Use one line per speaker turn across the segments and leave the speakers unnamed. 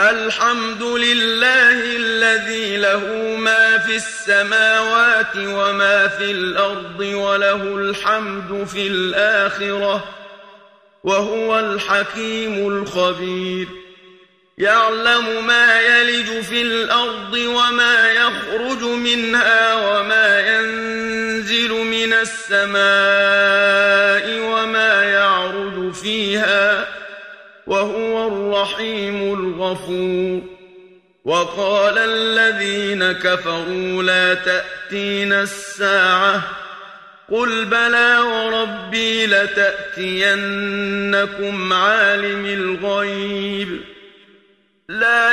الحمد لله الذي له ما في السماوات وما في الأرض وله الحمد في الآخرة وهو الحكيم الخبير. يعلم ما يلج في الأرض وما يخرج منها وما ينزل من السماء وما يعرج فيها وهو الرحيم الغفور. وقال الذين كفروا لا تأتينا الساعة. قل بلى وربي لتأتينكم عالم الغيب. لا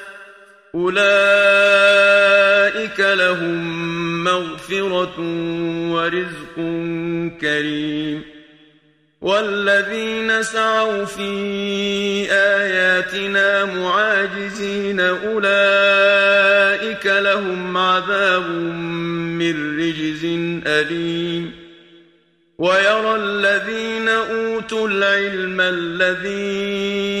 أولئك لهم مغفرة ورزق كريم. والذين سعوا في آياتنا معاجزين أولئك لهم عذاب من رجز أليم. ويرى الذين أوتوا العلم الذي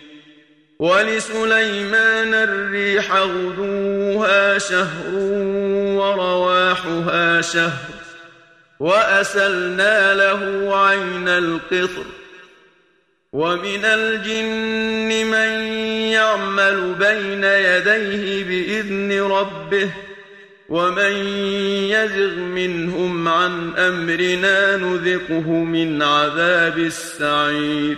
ولسليمان الريح غدوها شهر ورواحها شهر وأسلنا له عين القطر ومن الجن من يعمل بين يديه بإذن ربه ومن يزغ منهم عن أمرنا نذقه من عذاب السعير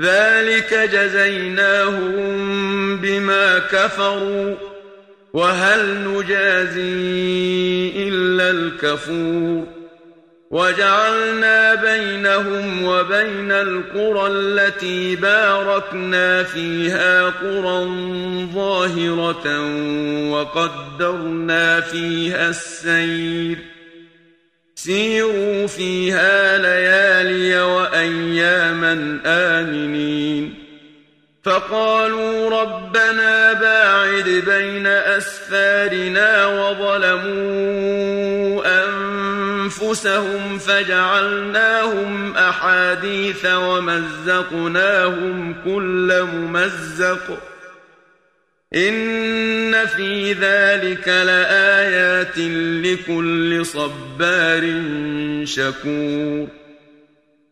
ذلك جزيناهم بما كفروا وهل نجازي إلا الكفور وجعلنا بينهم وبين القرى التي باركنا فيها قرى ظاهرة وقدرنا فيها السير سيروا فيها ليالي وأياما آمنين. فقالوا ربنا باعد بين أسفارنا وظلموا أنفسهم فجعلناهم أحاديث ومزقناهم كل ممزق. إن في ذلك لآيات لكل صبار شكور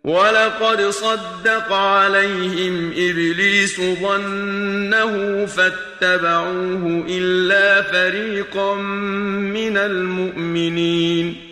ولقد صدق عليهم إبليس ظنه فاتبعوه إلا فريقا من المؤمنين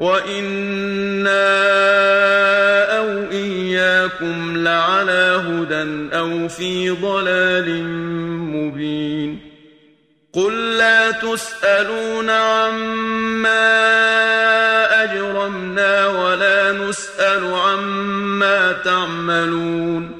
وإنا أو إياكم لعلى هدى أو في ضلال مبين قل لا تسألون عما أجرمنا ولا نسأل عما تعملون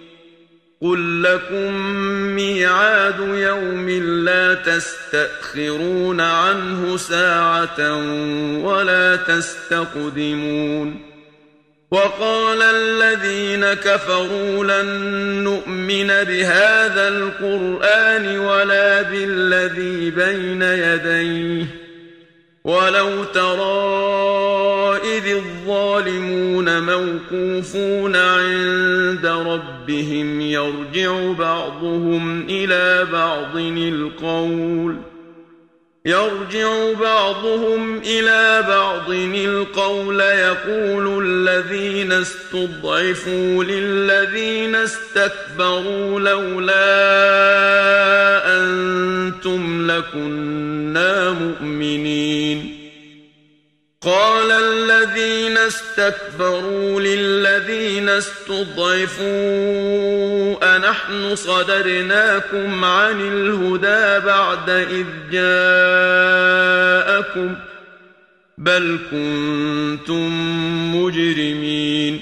قل لكم ميعاد يوم لا تستأخرون عنه ساعة ولا تستقدمون وقال الذين كفروا لن نؤمن بهذا القرآن ولا بالذي بين يديه ولو ترى إذ الظالمون موقوفون عند ربهم يرجع بعضهم إلى بعض القول يرجع بعضهم إلى بعض القول يقول الذين استضعفوا للذين استكبروا لولا أنتم لكنا مؤمنين قال الذين استكبروا للذين استضعفوا أنحن صدرناكم عن الهدى بعد إذ جاءكم بل كنتم مجرمين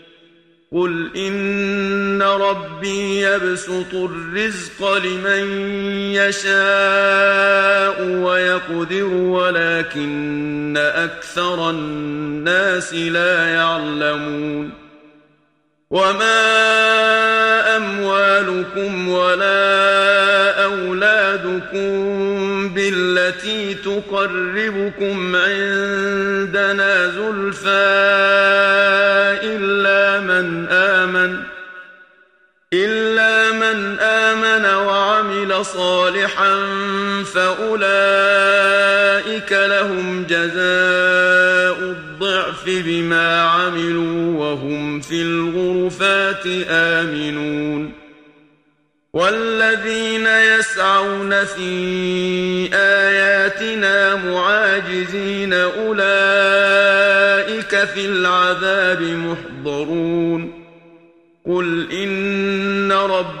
قل إن ربي يبسط الرزق لمن يشاء ويقدر ولكن أكثر الناس لا يعلمون. وما أموالكم ولا أولادكم بالتي تقربكم عندنا زلفى آمن وعمل صالحا فأولئك لهم جزاء الضعف بما عملوا وهم في الغرفات آمنون. والذين يسعون في آياتنا معاجزين أولئك في العذاب محضرون. قل إن ربي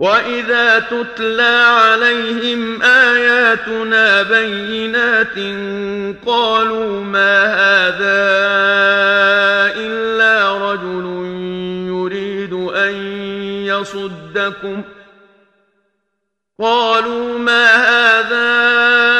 واذا تتلى عليهم اياتنا بينات قالوا ما هذا الا رجل يريد ان يصدكم قالوا ما هذا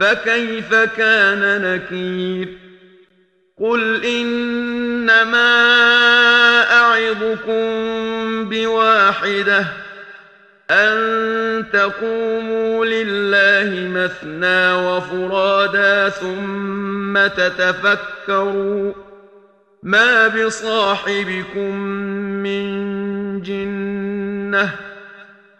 فكيف كان نكير؟ قل إنما أعظكم بواحدة أن تقوموا لله مثنى وفرادا ثم تتفكروا ما بصاحبكم من جنة.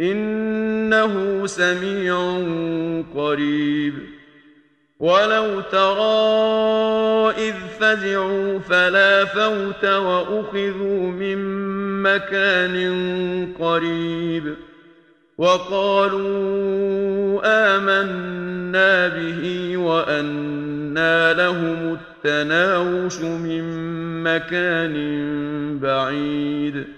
إنه سميع قريب. ولو ترى إذ فزعوا فلا فوت وأخذوا من مكان قريب. وقالوا آمنا به وأنا لهم التناوش من مكان بعيد.